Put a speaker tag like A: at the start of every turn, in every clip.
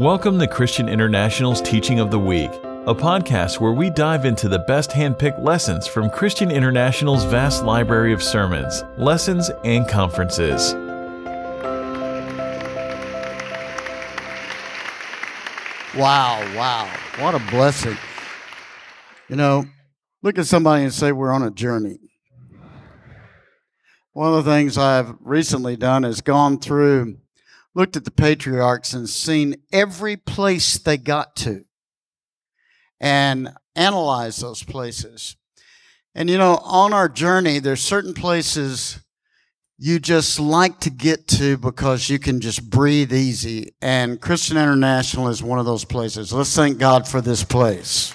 A: Welcome to Christian International's Teaching of the Week, a podcast where we dive into the best handpicked lessons from Christian International's vast library of sermons, lessons, and conferences.
B: Wow, wow. What a blessing. You know, look at somebody and say, We're on a journey. One of the things I've recently done is gone through, looked at the patriarchs and seen every place they got to and analyzed those places. And you know, on our journey, there's certain places you just like to get to because you can just breathe easy. And Christian International is one of those places. Let's thank God for this place.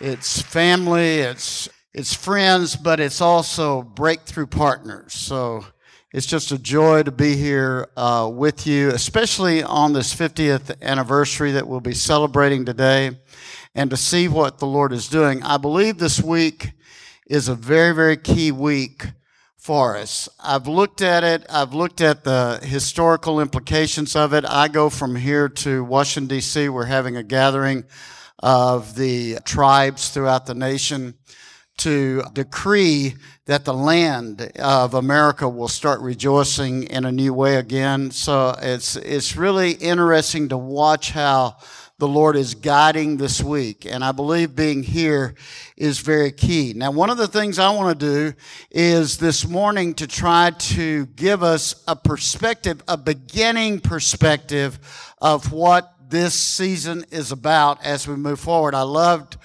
B: It's family, it's it's friends, but it's also breakthrough partners. So it's just a joy to be here uh, with you, especially on this 50th anniversary that we'll be celebrating today, and to see what the Lord is doing. I believe this week is a very, very key week for us. I've looked at it, I've looked at the historical implications of it. I go from here to Washington, D.C., we're having a gathering of the tribes throughout the nation to decree that the land of America will start rejoicing in a new way again. So it's, it's really interesting to watch how the Lord is guiding this week. And I believe being here is very key. Now, one of the things I want to do is this morning to try to give us a perspective, a beginning perspective of what this season is about as we move forward. I loved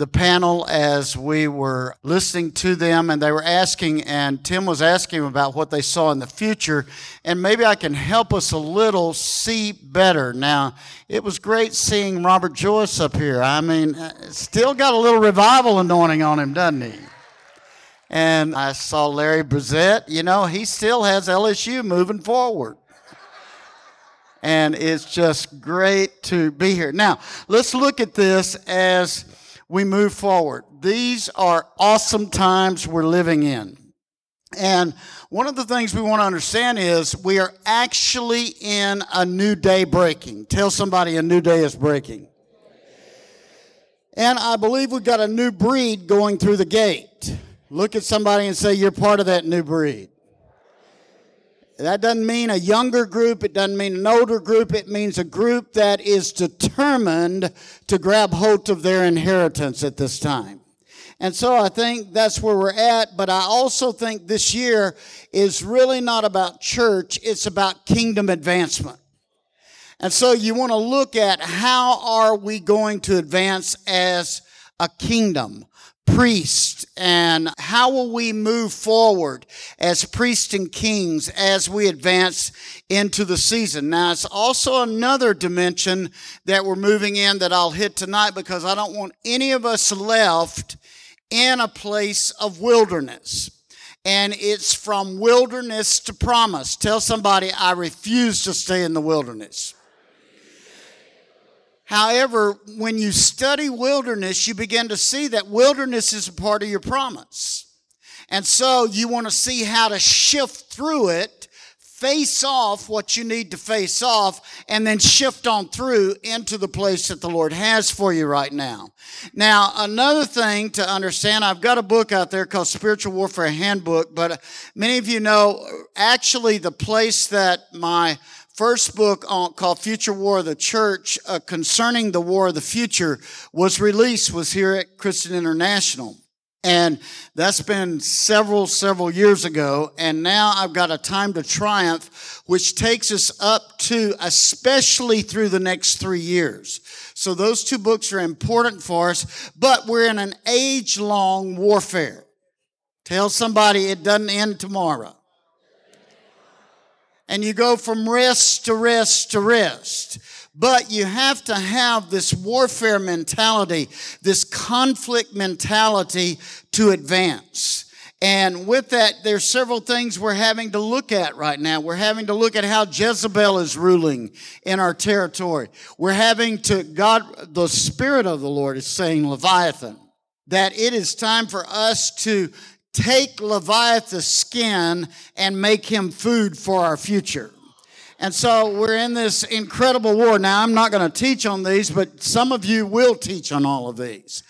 B: the panel as we were listening to them and they were asking and Tim was asking about what they saw in the future and maybe I can help us a little see better. Now, it was great seeing Robert Joyce up here. I mean, uh, still got a little revival anointing on him, doesn't he? And I saw Larry Brissett, you know, he still has LSU moving forward and it's just great to be here. Now, let's look at this as we move forward. These are awesome times we're living in. And one of the things we want to understand is we are actually in a new day breaking. Tell somebody a new day is breaking. And I believe we've got a new breed going through the gate. Look at somebody and say, You're part of that new breed. That doesn't mean a younger group, it doesn't mean an older group, it means a group that is determined to grab hold of their inheritance at this time. And so I think that's where we're at, but I also think this year is really not about church, it's about kingdom advancement. And so you want to look at how are we going to advance as a kingdom? Priest and how will we move forward as priests and kings as we advance into the season. Now, it's also another dimension that we're moving in that I'll hit tonight because I don't want any of us left in a place of wilderness. And it's from wilderness to promise. Tell somebody, I refuse to stay in the wilderness. However, when you study wilderness, you begin to see that wilderness is a part of your promise. And so you want to see how to shift through it, face off what you need to face off, and then shift on through into the place that the Lord has for you right now. Now, another thing to understand, I've got a book out there called Spiritual Warfare Handbook, but many of you know actually the place that my first book on, called Future War of the Church uh, concerning the war of the future was released was here at Christian International. And that's been several, several years ago. And now I've got a time to triumph, which takes us up to especially through the next three years. So those two books are important for us, but we're in an age long warfare. Tell somebody it doesn't end tomorrow and you go from rest to rest to rest. But you have to have this warfare mentality, this conflict mentality to advance. And with that, there's several things we're having to look at right now. We're having to look at how Jezebel is ruling in our territory. We're having to, God, the Spirit of the Lord is saying, Leviathan, that it is time for us to take Leviathan's skin and make him food for our future. And so we're in this incredible war. Now, I'm not going to teach on these, but some of you will teach on all of these.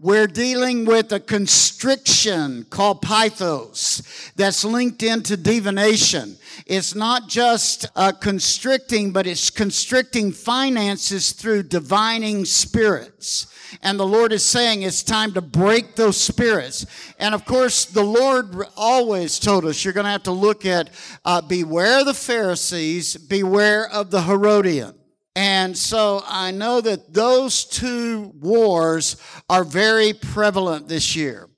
B: We're dealing with a constriction called Python that's linked into divination. It's not just uh, constricting, but it's constricting finances through divining spirits. And the Lord is saying it's time to break those spirits. And of course, the Lord always told us you're going to have to look at uh, beware the Pharisees, beware of the Herodian. And so I know that those two wars are very prevalent this year.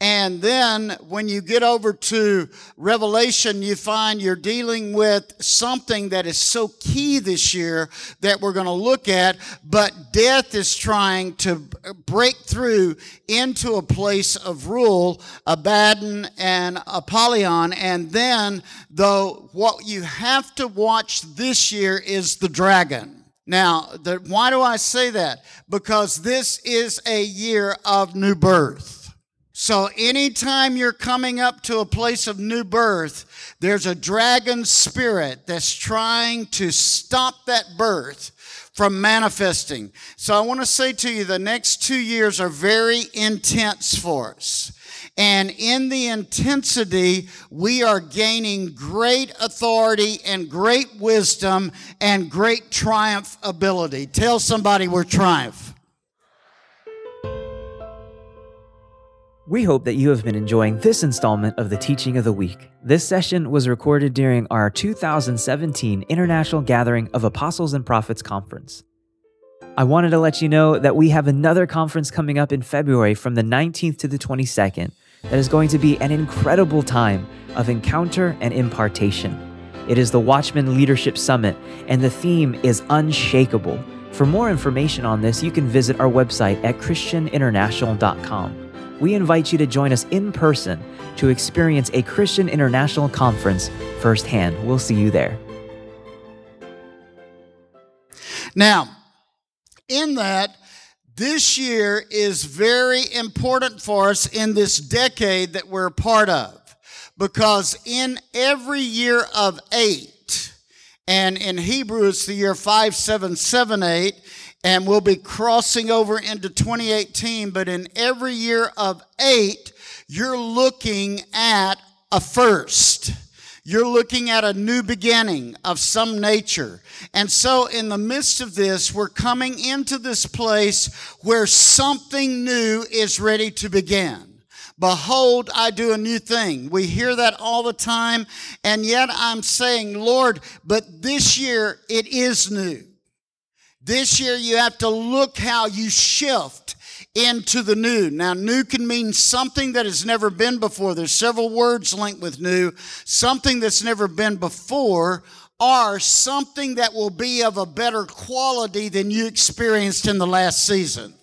B: And then when you get over to Revelation, you find you're dealing with something that is so key this year that we're going to look at, but death is trying to break through into a place of rule, Abaddon and Apollyon. And then, though, what you have to watch this year is the dragon. Now, the, why do I say that? Because this is a year of new birth. So, anytime you're coming up to a place of new birth, there's a dragon spirit that's trying to stop that birth from manifesting. So, I want to say to you the next two years are very intense for us. And in the intensity, we are gaining great authority and great wisdom and great triumph ability. Tell somebody we're triumph.
C: We hope that you have been enjoying this installment of the Teaching of the Week. This session was recorded during our 2017 International Gathering of Apostles and Prophets Conference. I wanted to let you know that we have another conference coming up in February from the 19th to the 22nd that is going to be an incredible time of encounter and impartation. It is the Watchman Leadership Summit, and the theme is unshakable. For more information on this, you can visit our website at ChristianInternational.com. We invite you to join us in person to experience a Christian International Conference firsthand. We'll see you there.
B: Now, in that, this year is very important for us in this decade that we're a part of. Because in every year of eight, and in Hebrew it's the year 5778, and we'll be crossing over into 2018, but in every year of eight, you're looking at a first. You're looking at a new beginning of some nature. And so, in the midst of this, we're coming into this place where something new is ready to begin. Behold, I do a new thing. We hear that all the time. And yet I'm saying, Lord, but this year it is new. This year you have to look how you shift into the new. Now, new can mean something that has never been before. There's several words linked with new. Something that's never been before, or something that will be of a better quality than you experienced in the last season.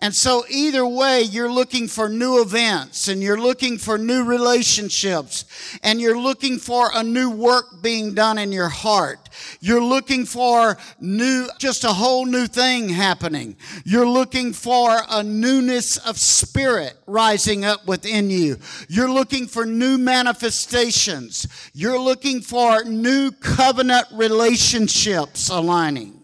B: And so, either way, you're looking for new events and you're looking for new relationships and you're looking for a new work being done in your heart. You're looking for new, just a whole new thing happening. You're looking for a newness of spirit rising up within you. You're looking for new manifestations. You're looking for new covenant relationships aligning.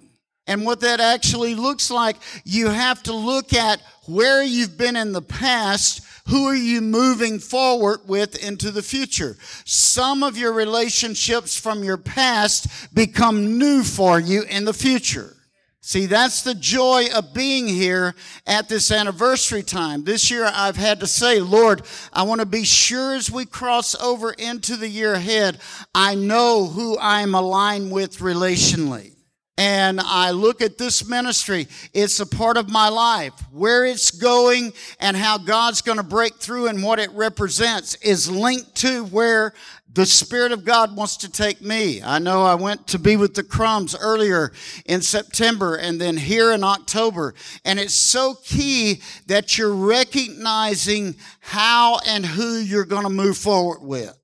B: And what that actually looks like, you have to look at where you've been in the past. Who are you moving forward with into the future? Some of your relationships from your past become new for you in the future. See, that's the joy of being here at this anniversary time. This year I've had to say, Lord, I want to be sure as we cross over into the year ahead, I know who I'm aligned with relationally and I look at this ministry, it's a part of my life. Where it's going and how God's going to break through and what it represents is linked to where the Spirit of God wants to take me. I know I went to be with the crumbs earlier in September and then here in October. And it's so key that you're recognizing how and who you're going to move forward with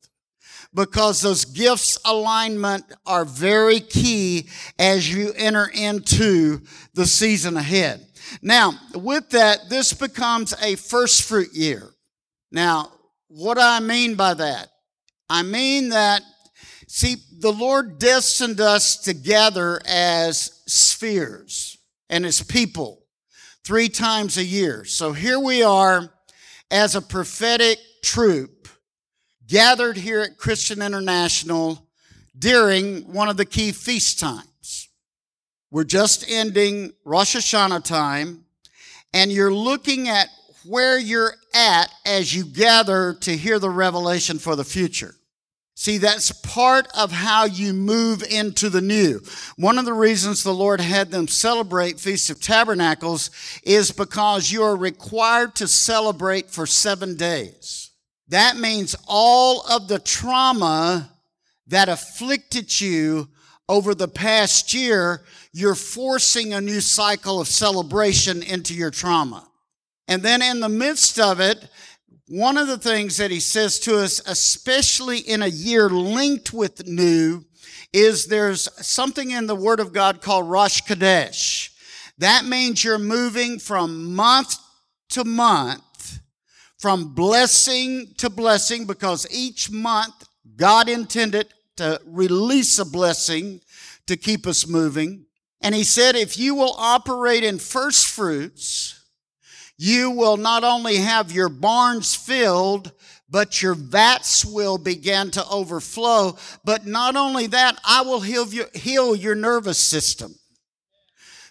B: because those gifts alignment are very key as you enter into the season ahead. Now, with that, this becomes a first fruit year. Now, what do I mean by that? I mean that See, the Lord destined us to gather as spheres and as people three times a year. So here we are as a prophetic troop gathered here at Christian International during one of the key feast times. We're just ending Rosh Hashanah time, and you're looking at where you're at as you gather to hear the revelation for the future. See, that's part of how you move into the new. One of the reasons the Lord had them celebrate Feast of Tabernacles is because you are required to celebrate for seven days. That means all of the trauma that afflicted you over the past year, you're forcing a new cycle of celebration into your trauma. And then in the midst of it, one of the things that he says to us, especially in a year linked with new, is there's something in the Word of God called Rosh Chodesh. That means you're moving from month to month, from blessing to blessing, because each month God intended to release a blessing to keep us moving. And he said, if you will operate in first fruits, you will not only have your barns filled, but your vats will begin to overflow. But not only that, I will heal your, heal your nervous system.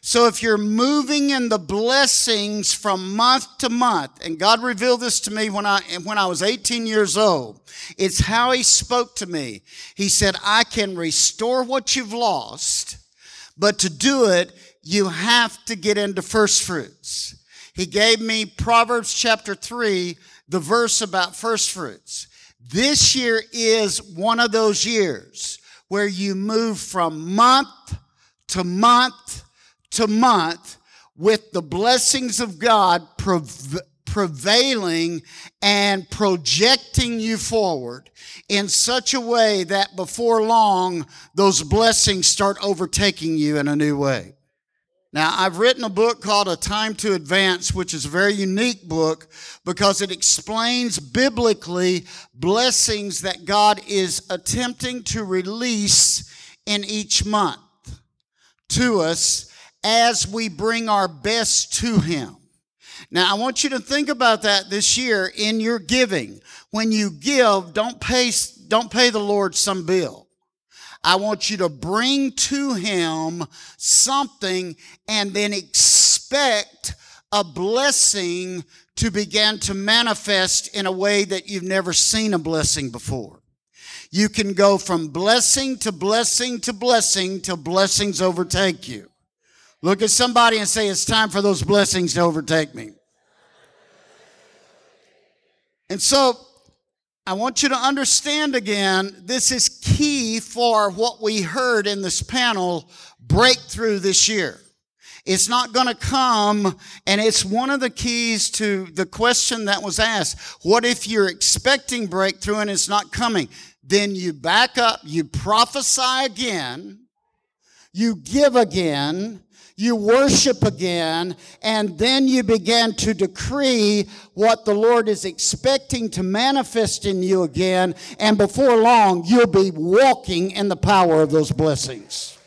B: So if you're moving in the blessings from month to month, and God revealed this to me when I, when I was 18 years old, it's how He spoke to me. He said, I can restore what you've lost, but to do it, you have to get into first fruits. He gave me Proverbs chapter 3, the verse about first fruits. This year is one of those years where you move from month to month to month with the blessings of God prevailing and projecting you forward in such a way that before long, those blessings start overtaking you in a new way. Now, I've written a book called A Time to Advance, which is a very unique book because it explains biblically blessings that God is attempting to release in each month to us as we bring our best to Him. Now, I want you to think about that this year in your giving. When you give, don't pay, don't pay the Lord some bill. I want you to bring to him something and then expect a blessing to begin to manifest in a way that you've never seen a blessing before. You can go from blessing to blessing to blessing till blessings overtake you. Look at somebody and say, It's time for those blessings to overtake me. And so I want you to understand again, this is key for what we heard in this panel breakthrough this year. It's not going to come, and it's one of the keys to the question that was asked. What if you're expecting breakthrough and it's not coming? Then you back up, you prophesy again, you give again, you worship again, and then you begin to decree what the Lord is expecting to manifest in you again, and before long, you'll be walking in the power of those blessings.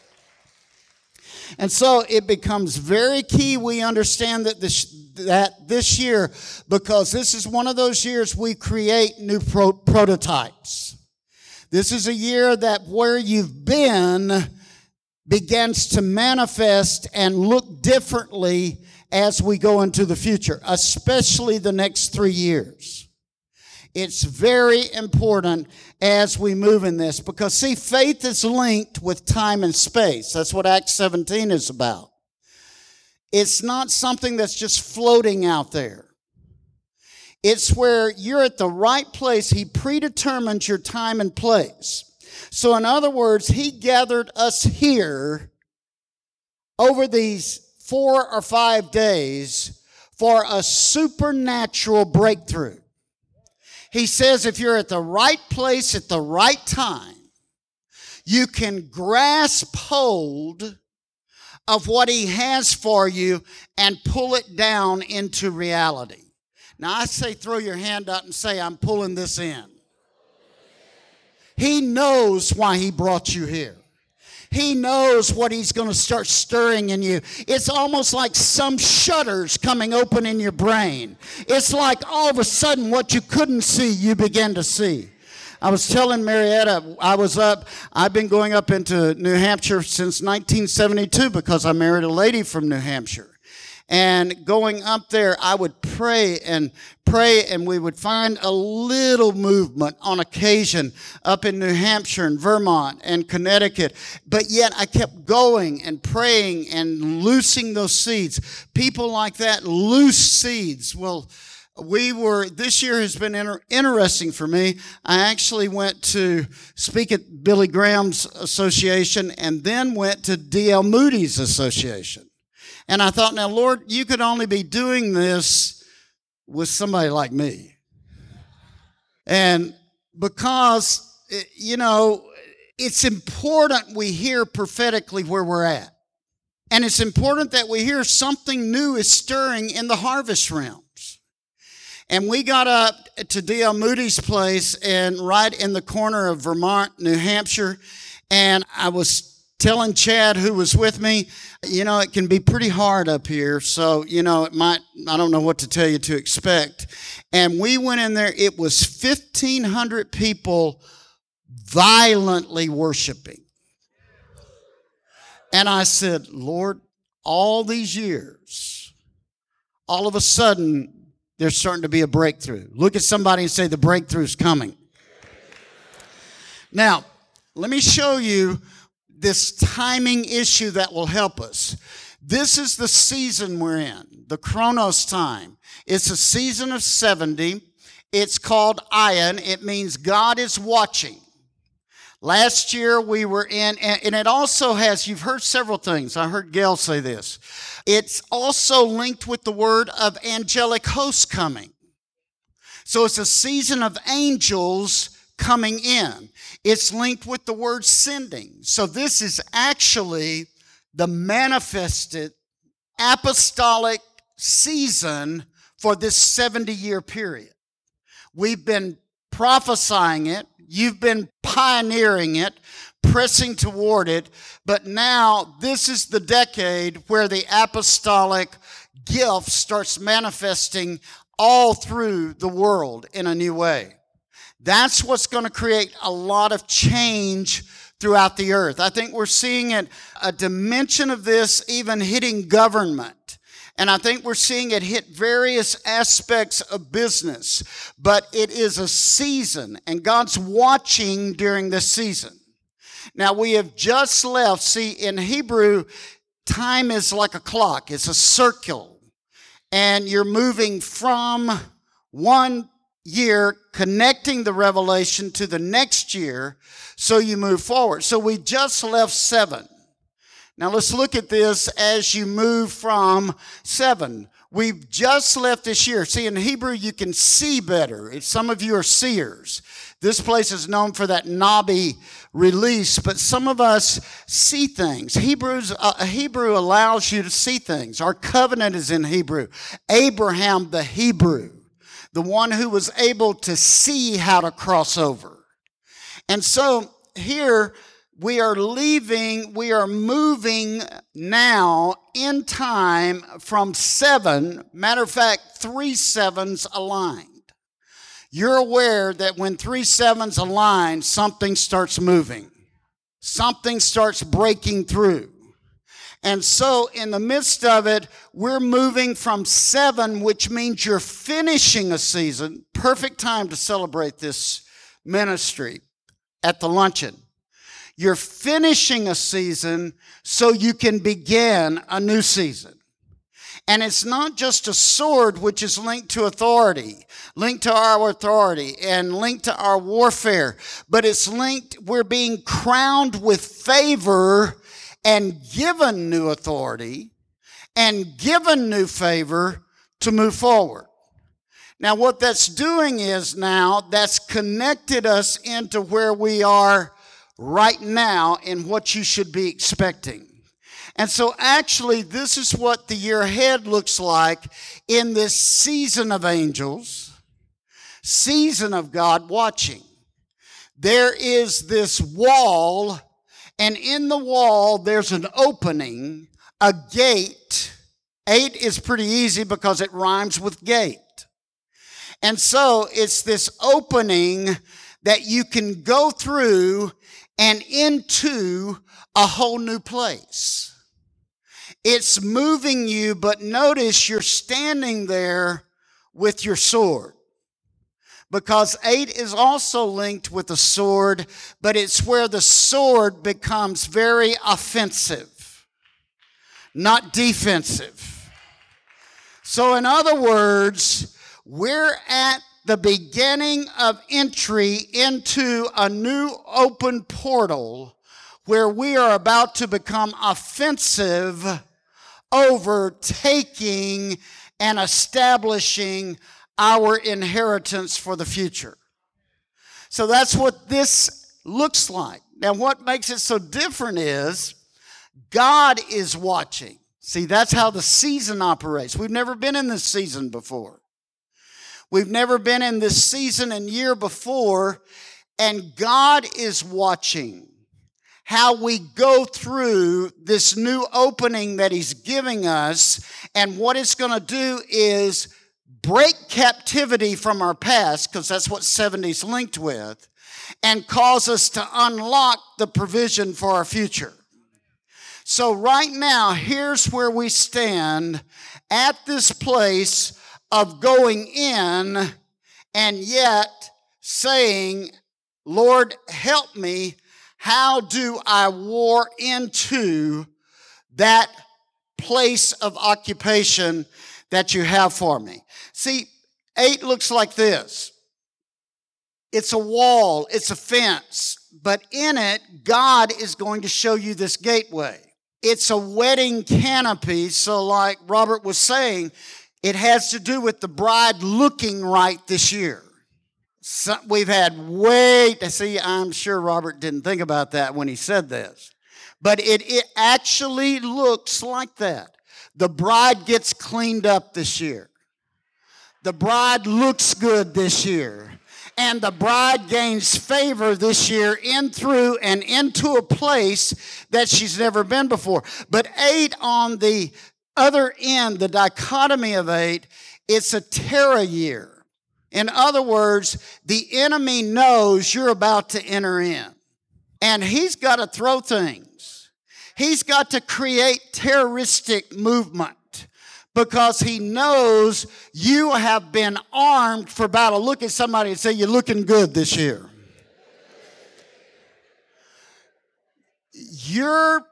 B: And so it becomes very key we understand that this, that this year, because this is one of those years we create new pro- prototypes. This is a year that where you've been, begins to manifest and look differently as we go into the future, especially the next three years. It's very important as we move in this because, see, faith is linked with time and space. That's what Acts 17 is about. It's not something that's just floating out there. It's where you're at the right place. He predetermines your time and place. So, in other words, he gathered us here over these four or five days for a supernatural breakthrough. He says if you're at the right place at the right time, you can grasp hold of what he has for you and pull it down into reality. Now, I say throw your hand up and say, I'm pulling this in. He knows why He brought you here. He knows what He's going to start stirring in you. It's almost like some shutters coming open in your brain. It's like all of a sudden what you couldn't see, you begin to see. I was telling Marietta, I was up, I've been going up into New Hampshire since 1972 because I married a lady from New Hampshire. And going up there, I would pray and pray, and we would find a little movement on occasion up in New Hampshire and Vermont and Connecticut. But yet I kept going and praying and loosing those seeds. People like that loose seeds. Well, we were this year has been inter- interesting for me i actually went to speak at billy graham's association and then went to dl moody's association and I thought, now, Lord, you could only be doing this with somebody like me. And because, eh, you know, it's important we hear prophetically where we're at. And it's important that we hear something new is stirring in the harvest realms. And we got up to D.L. Moody's place and right in the corner of Vermont, New Hampshire. And I was telling Chad, who was with me, you know, it can be pretty hard up here. So, you know, it might, I don't know what to tell you to expect. And we went in there, it was 1,500 people violently worshiping. And I said, Lord, all these years, all of a sudden, there's starting to be a breakthrough. Look at somebody and say, the breakthrough's coming. Now, let me show you this timing issue that will help us. This is the season we're in, the Chronos time. It's a season of 70. It's called Ayin. It means God is watching. Last year we were in, and it also has, you've heard several things. I heard Gail say this. It's also linked with the word of angelic hosts coming. So it's a season of angels coming in. It's linked with the word sending. So this is actually the manifested apostolic season for this 70 year period. We've been prophesying it. You've been pioneering it, pressing toward it. But now this is the decade where the apostolic gift starts manifesting all through the world in a new way. That's what's going to create a lot of change throughout the earth. I think we're seeing it, a dimension of this even hitting government. And I think we're seeing it hit various aspects of business. But it is a season, and God's watching during this season. Now, we have just left. See, in Hebrew, time is like a clock, it's a circle. And you're moving from one year, connecting the revelation to the next year so you move forward. So we just left seven. Now let's look at this as you move from seven. We've just left this year. See, in Hebrew, you can see better. If some of you are seers. This place is known for that nabi release, but some of us see things. Hebrews, uh, Hebrew allows you to see things. Our covenant is in Hebrew. Abraham, the Hebrew the one who was able to see how to cross over. And so here we are leaving, we are moving now in time from seven, matter of fact, three sevens aligned. You're aware that when three sevens align, something starts moving. Something starts breaking through. And so, in the midst of it, we're moving from seven, which means you're finishing a season. Perfect time to celebrate this ministry at the luncheon. You're finishing a season so you can begin a new season. And it's not just a sword which is linked to authority, linked to our authority, and linked to our warfare, but it's linked, we're being crowned with favor and given new authority and given new favor to move forward. Now, what that's doing is now that's connected us into where we are right now in what you should be expecting. And so, actually, this is what the year ahead looks like in this season of angels, season of God watching. there is this wall, and in the wall, there's an opening, a gate. Eight is pretty easy because it rhymes with gate. And so it's this opening that you can go through and into a whole new place. It's moving you, but notice you're standing there with your sword. Because eight is also linked with the sword, but it's where the sword becomes very offensive, not defensive. So, in other words, we're at the beginning of entry into a new open portal where we are about to become offensive overtaking, and establishing our inheritance for the future. So that's what this looks like. Now, what makes it so different is God is watching. See, that's how the season operates. We've never been in this season before. We've never been in this season and year before, and God is watching how we go through this new opening that He's giving us. And what it's going to do is break captivity from our past, because that's what 70's linked with, and cause us to unlock the provision for our future. So, right now, here's where we stand at this place of going in and yet saying, Lord, help me. How do I war into that place of occupation that you have for me? See, eight looks like this it's a wall, it's a fence, but in it, God is going to show you this gateway. It's a wedding canopy. So, like Robert was saying, it has to do with the bride looking right this year. So we've had way to see, I'm sure Robert didn't think about that when he said this, but it, it actually looks like that. The bride gets cleaned up this year. The bride looks good this year. And the bride gains favor this year in through and into a place that she's never been before. But eight on the other end, the dichotomy of eight, it's a terror year. In other words, the enemy knows you're about to enter in. And he's got to throw things. He's got to create terroristic movement because he knows you have been armed for battle. Look at somebody and say, You're looking good this year. You're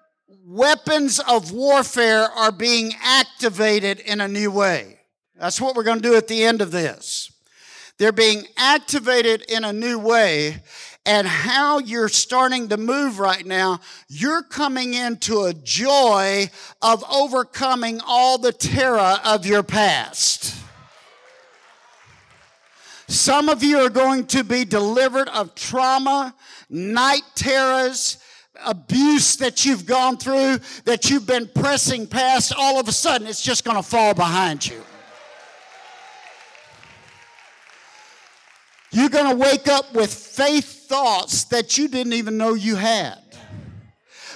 B: weapons of warfare are being activated in a new way. That's what we're going to do at the end of this. They're being activated in a new way. And how you're starting to move right now, you're coming into a joy of overcoming all the terror of your past. Some of you are going to be delivered of trauma, night terrors, abuse that you've gone through, that you've been pressing past, all of a sudden it's just going to fall behind you. You're going to wake up with faith thoughts that you didn't even know you had.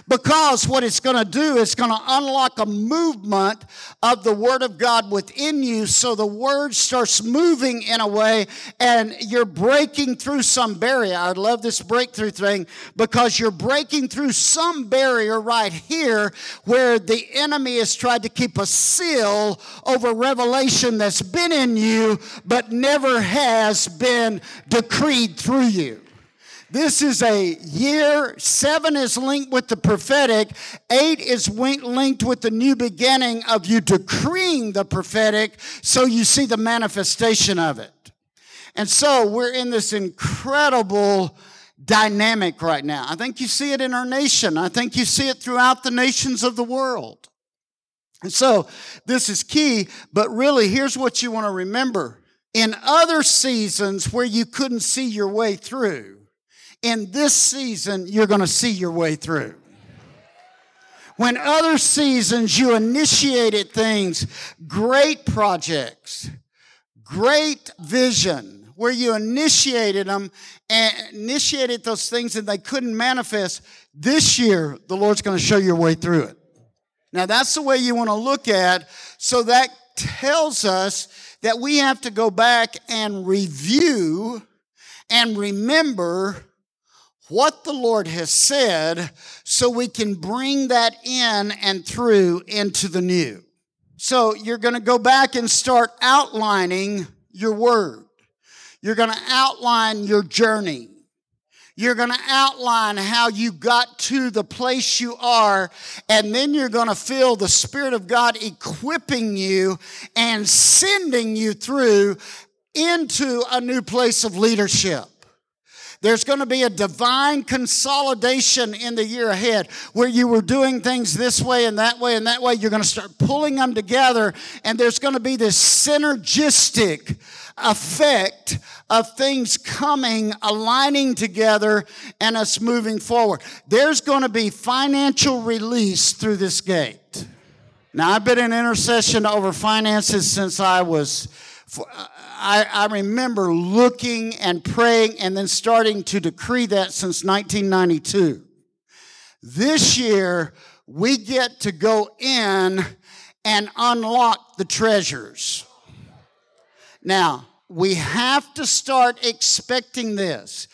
B: Because what it's going to do is going to unlock a movement of the Word of God within you so the Word starts moving in a way and you're breaking through some barrier. I love this breakthrough thing because you're breaking through some barrier right here where the enemy has tried to keep a seal over revelation that's been in you but never has been decreed through you. This is a year. Seven is linked with the prophetic. Eight is linked with the new beginning of you decreeing the prophetic so you see the manifestation of it. And so we're in this incredible dynamic right now. I think you see it in our nation. I think you see it throughout the nations of the world. And so this is key, but really, here's what you want to remember. In other seasons where you couldn't see your way through, in this season, you're going to see your way through. When other seasons you initiated things, great projects, great vision, where you initiated them and initiated those things and they couldn't manifest, this year the Lord's going to show your way through it. Now that's the way you want to look at. So that tells us that we have to go back and review and remember what the Lord has said so we can bring that in and through into the new. So you're going to go back and start outlining your word. You're going to outline your journey. You're going to outline how you got to the place you are, and then you're going to feel the Spirit of God equipping you and sending you through into a new place of leadership. There's going to be a divine consolidation in the year ahead where you were doing things this way and that way and that way. You're going to start pulling them together, and there's going to be this synergistic effect of things coming, aligning together, and us moving forward. There's going to be financial release through this gate. Now, I've been in intercession over finances since I was. Uh, I, I, remember looking and praying and then starting to decree that since 1992. This year, we get to go in and unlock the treasures. Now, we have to start expecting this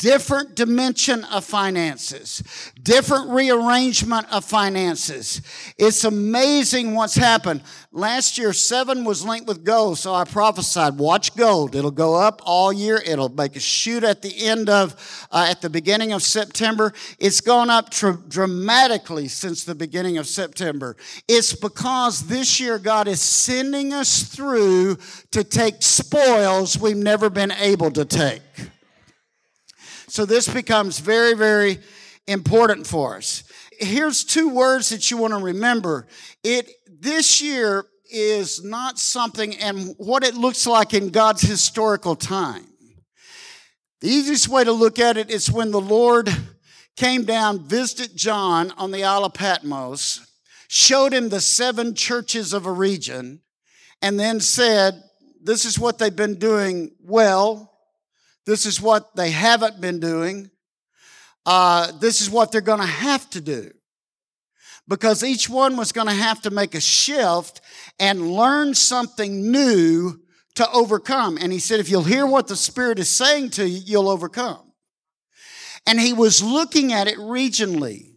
B: different dimension of finances, different rearrangement of finances. It's amazing what's happened. Last year, seven was linked with gold, so I prophesied, watch gold. It'll go up all year. It'll make a shoot at the end of, uh, at the beginning of September. It's gone up tr- dramatically since the beginning of September. It's because this year God is sending us through to take spoils we've never been able to take. So this becomes very, very important for us. Here's two words that you want to remember. It this year is not something and what it looks like in God's historical time. The easiest way to look at it is when the Lord came down, visited John on the Isle of Patmos, showed him the seven churches of a region, and then said, This is what they've been doing well. This is what they haven't been doing. Uh, this is what they're going to have to do. Because each one was going to have to make a shift and learn something new to overcome. And he said, if you'll hear what the Spirit is saying to you, you'll overcome. And he was looking at it regionally.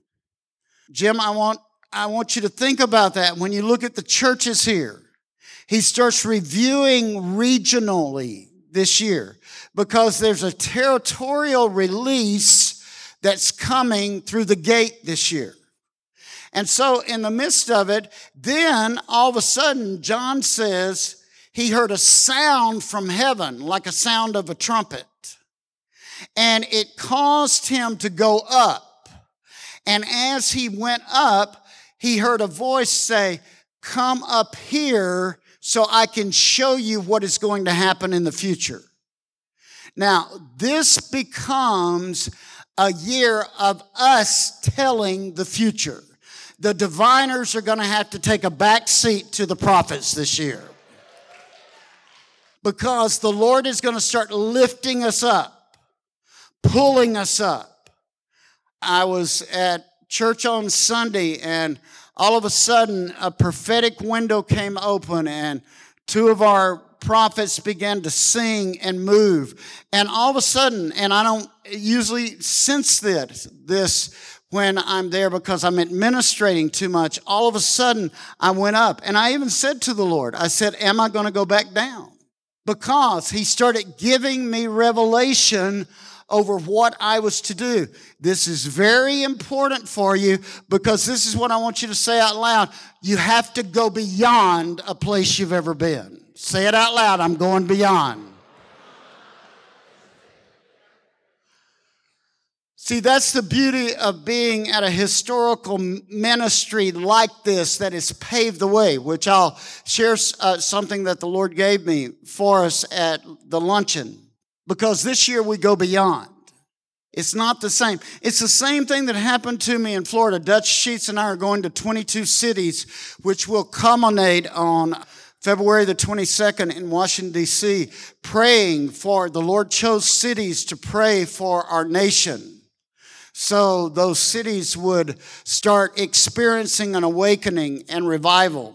B: Jim, I want, I want you to think about that when you look at the churches here. He starts reviewing regionally this year because there's a territorial release that's coming through the gate this year. And so, in the midst of it, then all of a sudden, John says he heard a sound from heaven, like a sound of a trumpet. And it caused him to go up. And as he went up, he heard a voice say, Come up here so I can show you what is going to happen in the future. Now, this becomes a year of us telling the future. The diviners are going to have to take a back seat to the prophets this year. Because the Lord is going to start lifting us up, pulling us up. I was at church on Sunday and all of a sudden a prophetic window came open and two of our prophets began to sing and move and all of a sudden and i don't usually sense this this when i'm there because i'm administrating too much all of a sudden i went up and i even said to the lord i said am i going to go back down because he started giving me revelation over what I was to do. This is very important for you because this is what I want you to say out loud. You have to go beyond a place you've ever been. Say it out loud. I'm going beyond. See, that's the beauty of being at a historical ministry like this that has paved the way, which I'll share uh, something that the Lord gave me for us at the luncheon because this year we go beyond. It's not the same. It's the same thing that happened to me in Florida. Dutch Sheets and I are going to 22 cities, which will culminate on February the 22nd in Washington, D.C., praying for the Lord chose cities to pray for our nation. So those cities would start experiencing an awakening and revival.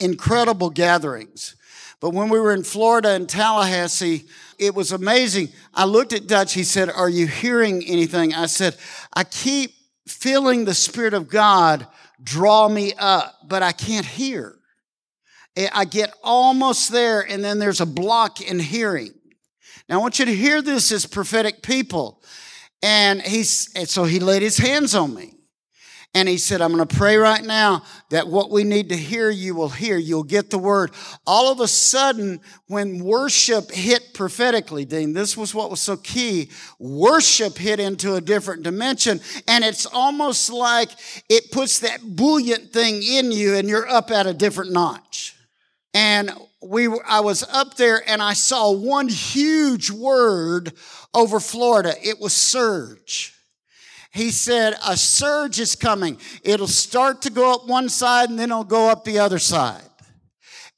B: Incredible gatherings. But when we were in Florida and Tallahassee, it was amazing. I looked at Dutch. He said, Are you hearing anything? I said, I keep feeling the Spirit of God draw me up, but I can't hear. Eh, I get almost there, and then there's a block in hearing. Now, I want you to hear this as prophetic people. And he's, and so he laid his hands on me. And he said, I'm going to pray right now that what we need to hear, you will hear. You'll get the word. All of a sudden, when worship hit prophetically, Dean, this was what was so key. Worship hit into a different dimension. And it's almost like it puts that buoyant thing in you and you're up at a different notch. And we, I was up there and I saw one huge word over Florida. It was surge he said, A surge is coming. It'll start to go up one side and then it'll go up the other side.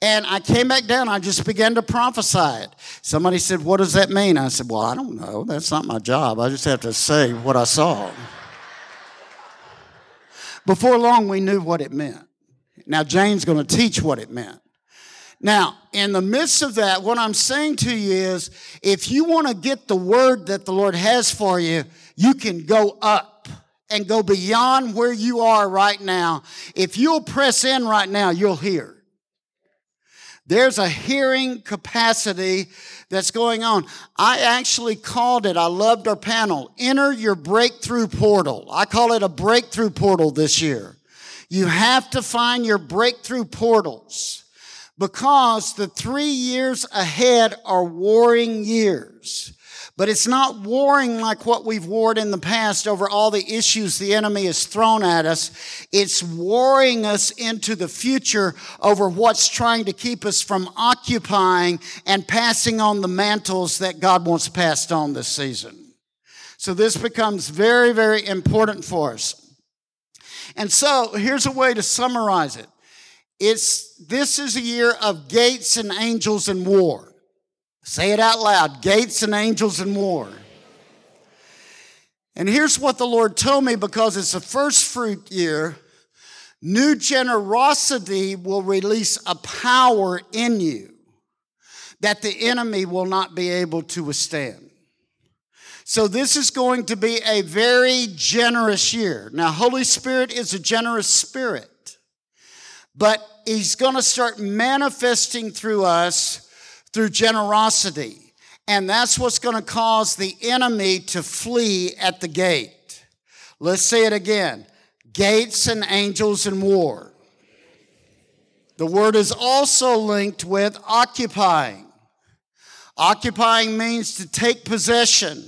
B: And I came back down. I just began to prophesy it. Somebody said, What does that mean? I said, Well, I don't know. That's not my job. I just have to say what I saw. Before long, we knew what it meant. Now, Jane's going to teach what it meant. Now, in the midst of that, what I'm saying to you is if you want to get the word that the Lord has for you, you can go up and go beyond where you are right now. If you'll press in right now, you'll hear. There's a hearing capacity that's going on. I actually called it, I loved our panel, Enter Your Breakthrough Portal. I call it a breakthrough portal this year. You have to find your breakthrough portals because the three years ahead are warring years. But it's not warring like what we've warred in the past over all the issues the enemy has thrown at us. It's warring us into the future over what's trying to keep us from occupying and passing on the mantles that God wants passed on this season. So this becomes very, very important for us. And so here's a way to summarize it. It's, this is a year of gates and angels and war. Say it out loud gates and angels and war. And here's what the Lord told me because it's a first fruit year. New generosity will release a power in you that the enemy will not be able to withstand. So, this is going to be a very generous year. Now, Holy Spirit is a generous spirit, but He's going to start manifesting through us through generosity. And that's what's going to cause the enemy to flee at the gate. Let's say it again gates and angels and war. The word is also linked with occupying. Occupying means to take possession,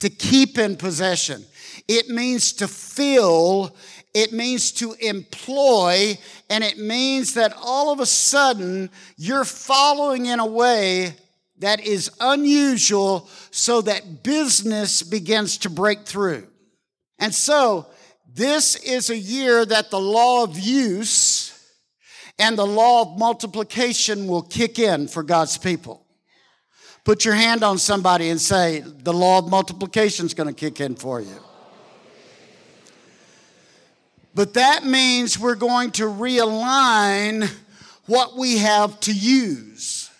B: to keep in possession. It means to fill it means to employ, and it means that all of a sudden you're following in a way that is unusual so that business begins to break through. And so, this is a year that the law of use and the law of multiplication will kick in for God's people. Put your hand on somebody and say, The law of multiplication is going to kick in for you. But that means we're going to realign what we have to use.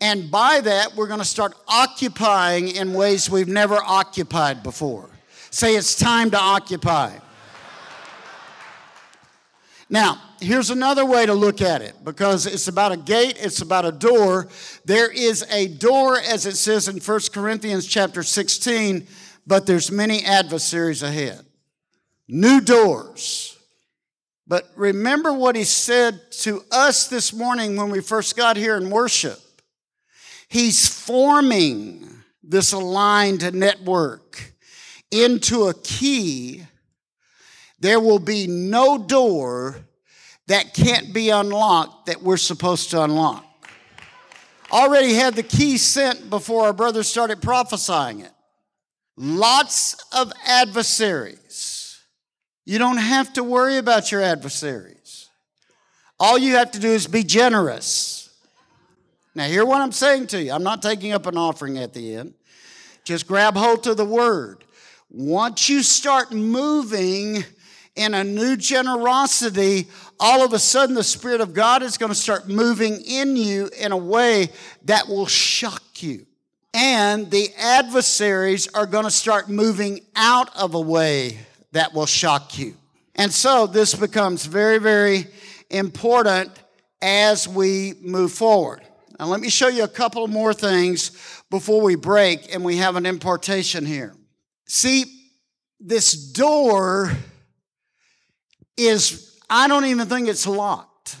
B: And by that, we're going to start occupying in ways we've never occupied before. Say it's time to occupy. Now, here's another way to look at it because it's about a gate, it's about a door. There is a door as it says in 1 Corinthians chapter 16, but there's many adversaries ahead new doors. But remember what he said to us this morning when we first got here in worship. He's forming this aligned network into a key. There will be no door that can't be unlocked that we're supposed to unlock. Already had the key sent before our brothers started prophesying it. Lots of adversaries you don't have to worry about your adversaries. All you have to do is be generous. Now, hear what I'm saying to you. I'm not taking up an offering at the end. Just grab hold to the word. Once you start moving in a new generosity, all of a sudden the Spirit of God is going to start moving in you in a way that will shock you. And the adversaries are going to start moving out of a way that will shock you. And so this becomes very, very important as we move forward. Now, let me show you a couple more things before we break and we have an importation here. See, this door is, I don't even think it's locked.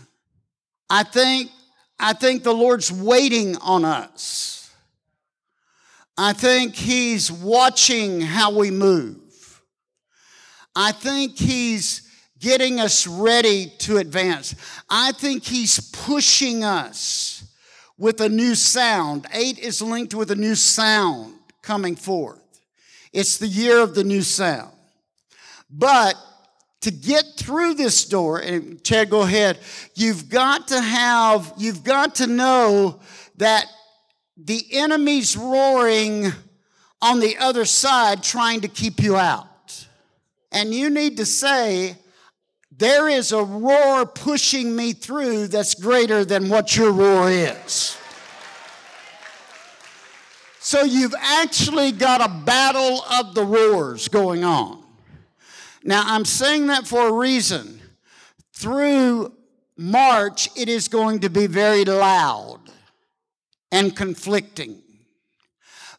B: I think, I think the Lord's waiting on us. I think He's watching how we move. I think He's getting us ready to advance. I think He's pushing us with a new sound. Eight is linked with a new sound coming forth. It's the year of the new sound. But to get through this door, and Chad, go ahead, you've got to have, you've got to know that the enemy's roaring on the other side trying to keep you out. And you need to say, there is a roar pushing me through that's greater than what your roar is. So you've actually got a battle of the roars going on. Now, I'm saying that for a reason. Through March, it is going to be very loud and conflicting.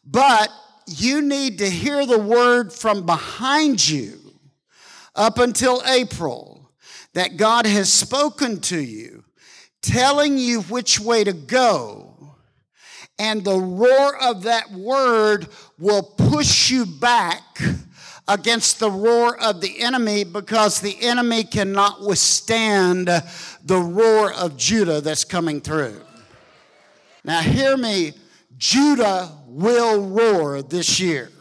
B: But you need to hear the word from behind you up until April that God has spoken to you, telling you which way to go. And the roar of that word will push you back against the roar of the enemy because the enemy cannot withstand the roar of Judah that's coming through. Now, hear me Judah will roar this year.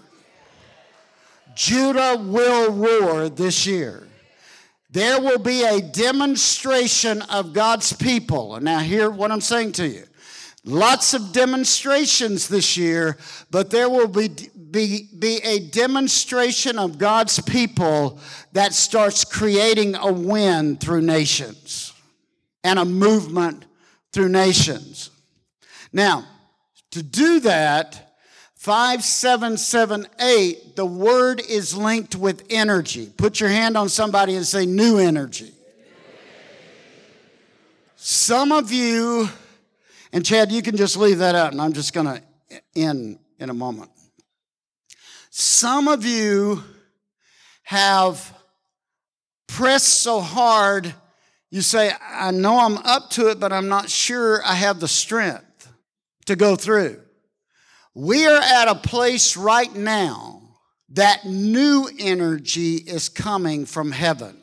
B: Judah will roar this year. There will be a demonstration of God's people. Now, hear what I'm saying to you. Lots of demonstrations this year, but there will be, be, be a demonstration of God's people that starts creating a wind through nations and a movement through nations. Now, to do that, 5778, the word is linked with energy. Put your hand on somebody and say, new energy. Some of you, and Chad, you can just leave that out, and I'm just going to end in a moment. Some of you have pressed so hard, you say, I know I'm up to it, but I'm not sure I have the strength to go through. We are at a place right now that new energy is coming from heaven.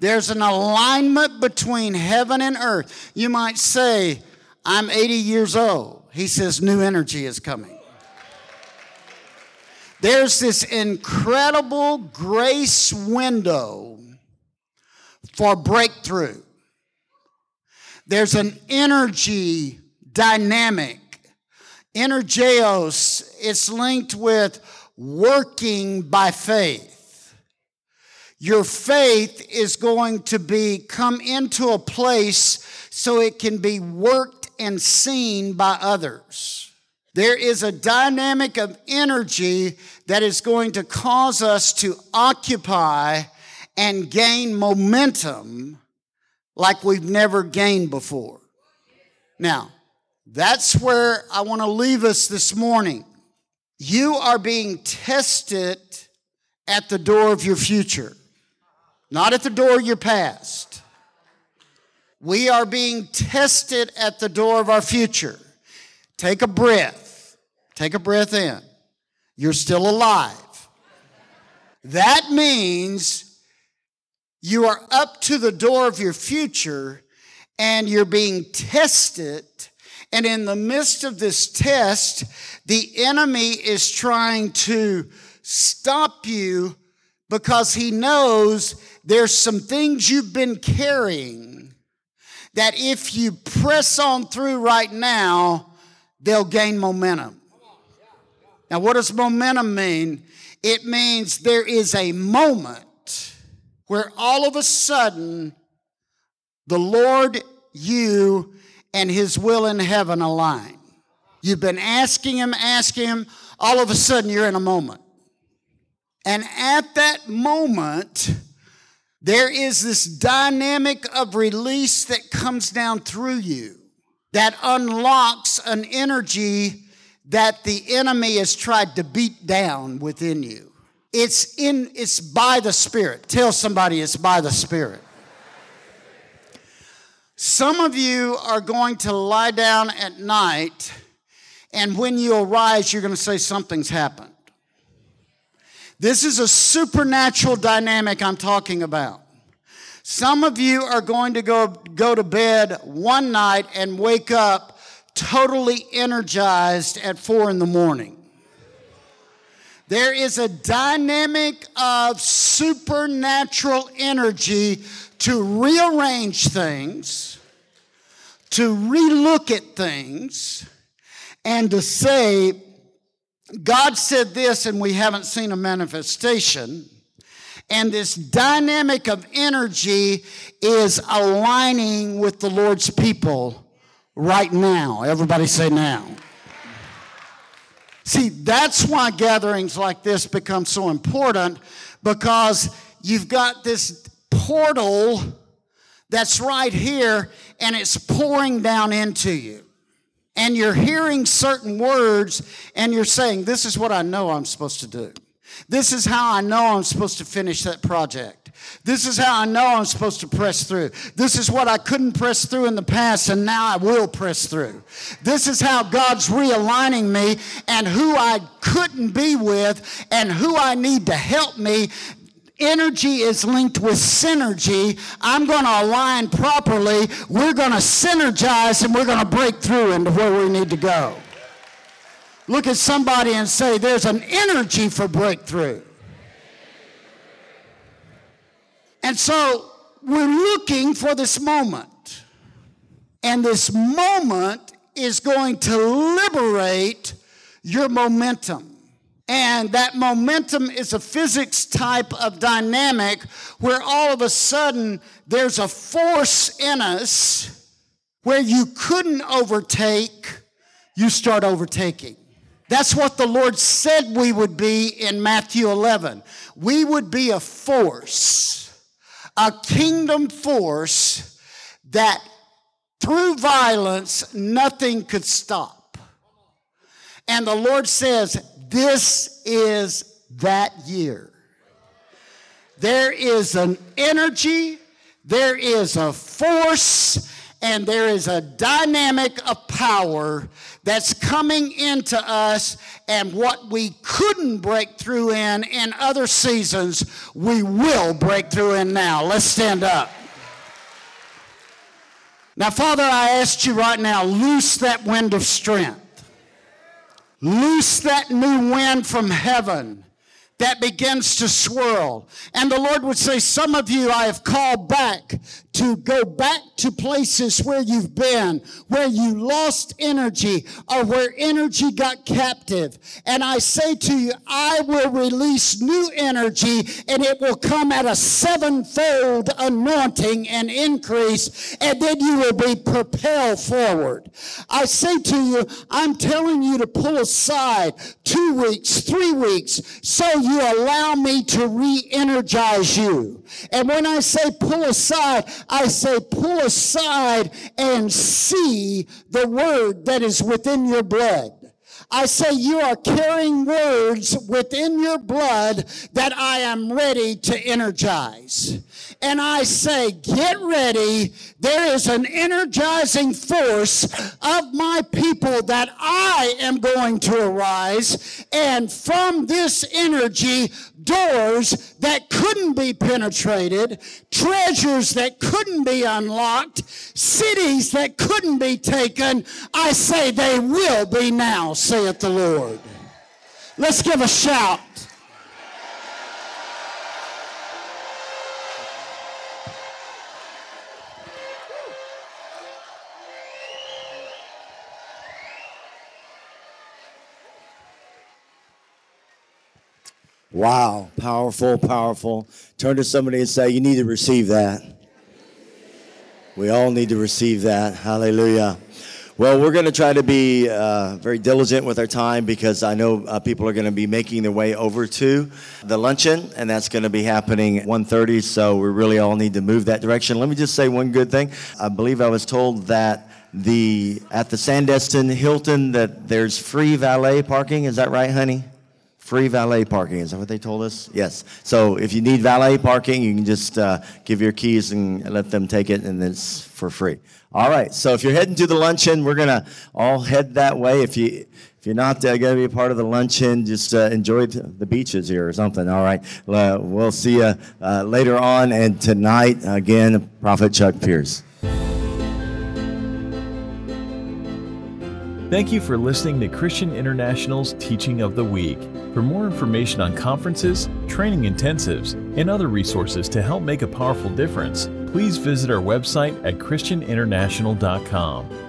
B: There's an alignment between heaven and earth. You might say, I'm 80 years old. He says, new energy is coming. There's this incredible grace window for breakthrough. There's an energy dynamic Energeos, it's linked with working by faith. Your faith is going to be come into a place so it can be worked and seen by others. There is a dynamic of energy that is going to cause us to occupy and gain momentum like we've never gained before. Now, that's where I want to leave us this morning. You are being tested at the door of your future, not at the door of your past. We are being tested at the door of our future. Take a breath. Take a breath in. You're still alive. That means you are up to the door of your future and you're being tested and in the midst of this test, the enemy is trying to stop you because he knows there's some things you've been carrying that if you press on through right now, they'll gain momentum. Now, what does momentum mean? It means there is a moment where all of a sudden the Lord, you, and His will in heaven align. You've been asking Him, asking Him, all of a sudden you're in a moment. And at that moment, there is this dynamic of release that comes down through you that unlocks an energy that the enemy has tried to beat down within you. It's in it's by the spirit. Tell somebody it's by the spirit. Some of you are going to lie down at night and when you arise you're going to say something's happened. This is a supernatural dynamic I'm talking about. Some of you are going to go, go to bed one night and wake up totally energized at four in the morning. There is a dynamic of supernatural energy to rearrange things, to relook at things, and to say, God said this and we haven't seen a manifestation. And this dynamic of energy is aligning with the Lord's people right now. Everybody say now. See, that's why gatherings like this become so important because you've got this portal that's right here and it's pouring down into you and you're hearing certain words and you're saying, This is what I know I'm supposed to do. This is how I know I'm supposed to finish that project. This is how I know I'm supposed to press through. This is what I couldn't press through in the past, and now I will press through. This is how God's realigning me and who I couldn't be with and who I need to help me energy is linked with synergy. I'm going to align properly. We're going to synergize and we're going to break through into where we need to go. Look at somebody and say, There's an energy for breakthrough. And so we're looking for this moment. And this moment is going to liberate your momentum. And that momentum is a physics type of dynamic where all of a sudden there's a force in us where you couldn't overtake, you start overtaking. That's what the Lord said we would be in Matthew 11. We would be a force, a kingdom force that through violence nothing could stop. And the Lord says, this is that year. There is an energy, there is a force, and there is a dynamic of power that's coming into us, and what we couldn't break through in in other seasons, we will break through in now. Let's stand up. Now, Father, I ask you right now, loose that wind of strength. Loose that new wind from heaven that begins to swirl. And the Lord would say, Some of you I have called back to go back to places where you've been, where you lost energy or where energy got captive. And I say to you, I will release new energy and it will come at a sevenfold anointing and increase, and then you will be propelled forward. I say to you, I'm telling you to pull aside two weeks, three weeks, so you allow me to re energize you. And when I say pull aside, I say pull aside and see the word that is within your blood. I say you are carrying words within your blood that I am ready to energize. And I say, get ready. There is an energizing force of my people that I am going to arise. And from this energy, doors that couldn't be penetrated, treasures that couldn't be unlocked, cities that couldn't be taken, I say they will be now, saith the Lord. Let's give a shout.
D: Wow, powerful, powerful. Turn to somebody and say, You need to receive that. We all need to receive that. Hallelujah. Well, we're going to try to be uh, very diligent with our time because I know uh, people are going to be making their way over to the luncheon, and that's going to be happening at 1.30, so we really all need to move that direction. Let me just say one good thing. I believe I was told that the at the Sandestin Hilton that there's free valet parking. Is that right, honey? Free valet parking. Is that what they told us? Yes. So if you need valet parking, you can just uh, give your keys and let them take it, and it's for free. All right. So if you're heading to the luncheon, we're gonna all head that way. If you if you're not uh, going to be a part of the luncheon, just uh, enjoy the beaches here or something. All right. Uh, we'll see you uh, later on, and tonight again, Prophet Chuck Pierce.
A: Thank you for listening to Christian International's Teaching of the Week. For more information on conferences, training intensives, and other resources to help make a powerful difference, please visit our website at ChristianInternational.com.